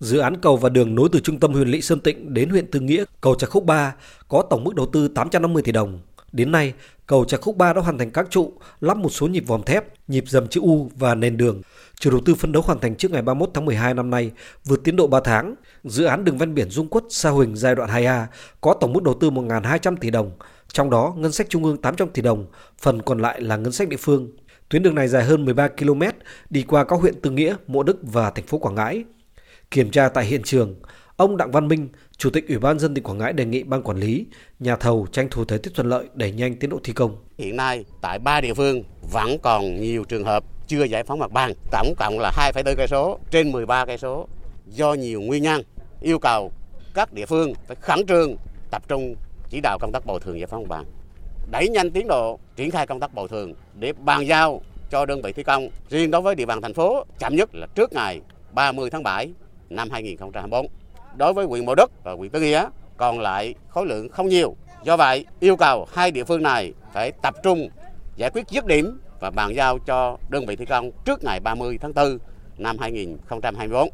Dự án cầu và đường nối từ trung tâm huyện Lị Sơn Tịnh đến huyện Tư Nghĩa, cầu Trà Khúc 3 có tổng mức đầu tư 850 tỷ đồng. Đến nay, cầu Trà Khúc 3 đã hoàn thành các trụ, lắp một số nhịp vòm thép, nhịp dầm chữ U và nền đường. Chủ đầu tư phấn đấu hoàn thành trước ngày 31 tháng 12 năm nay, vượt tiến độ 3 tháng. Dự án đường ven biển Dung Quất Sa Huỳnh giai đoạn 2A có tổng mức đầu tư 1.200 tỷ đồng, trong đó ngân sách trung ương 800 tỷ đồng, phần còn lại là ngân sách địa phương. Tuyến đường này dài hơn 13 km, đi qua các huyện Tư Nghĩa, Mộ Đức và thành phố Quảng Ngãi. Kiểm tra tại hiện trường, ông Đặng Văn Minh, Chủ tịch Ủy ban dân tỉnh Quảng Ngãi đề nghị ban quản lý, nhà thầu tranh thủ thời tiết thuận lợi đẩy nhanh tiến độ thi công. Hiện nay tại ba địa phương vẫn còn nhiều trường hợp chưa giải phóng mặt bằng, tổng cộng là 2,4 cây số trên 13 cây số do nhiều nguyên nhân yêu cầu các địa phương phải khẩn trương tập trung chỉ đạo công tác bồi thường giải phóng mặt bằng, đẩy nhanh tiến độ triển khai công tác bồi thường để bàn giao cho đơn vị thi công. Riêng đối với địa bàn thành phố chậm nhất là trước ngày 30 tháng 7 năm 2024. Đối với huyện Mộ Đức và huyện Tư Nghĩa còn lại khối lượng không nhiều. Do vậy, yêu cầu hai địa phương này phải tập trung giải quyết dứt điểm và bàn giao cho đơn vị thi công trước ngày 30 tháng 4 năm 2024.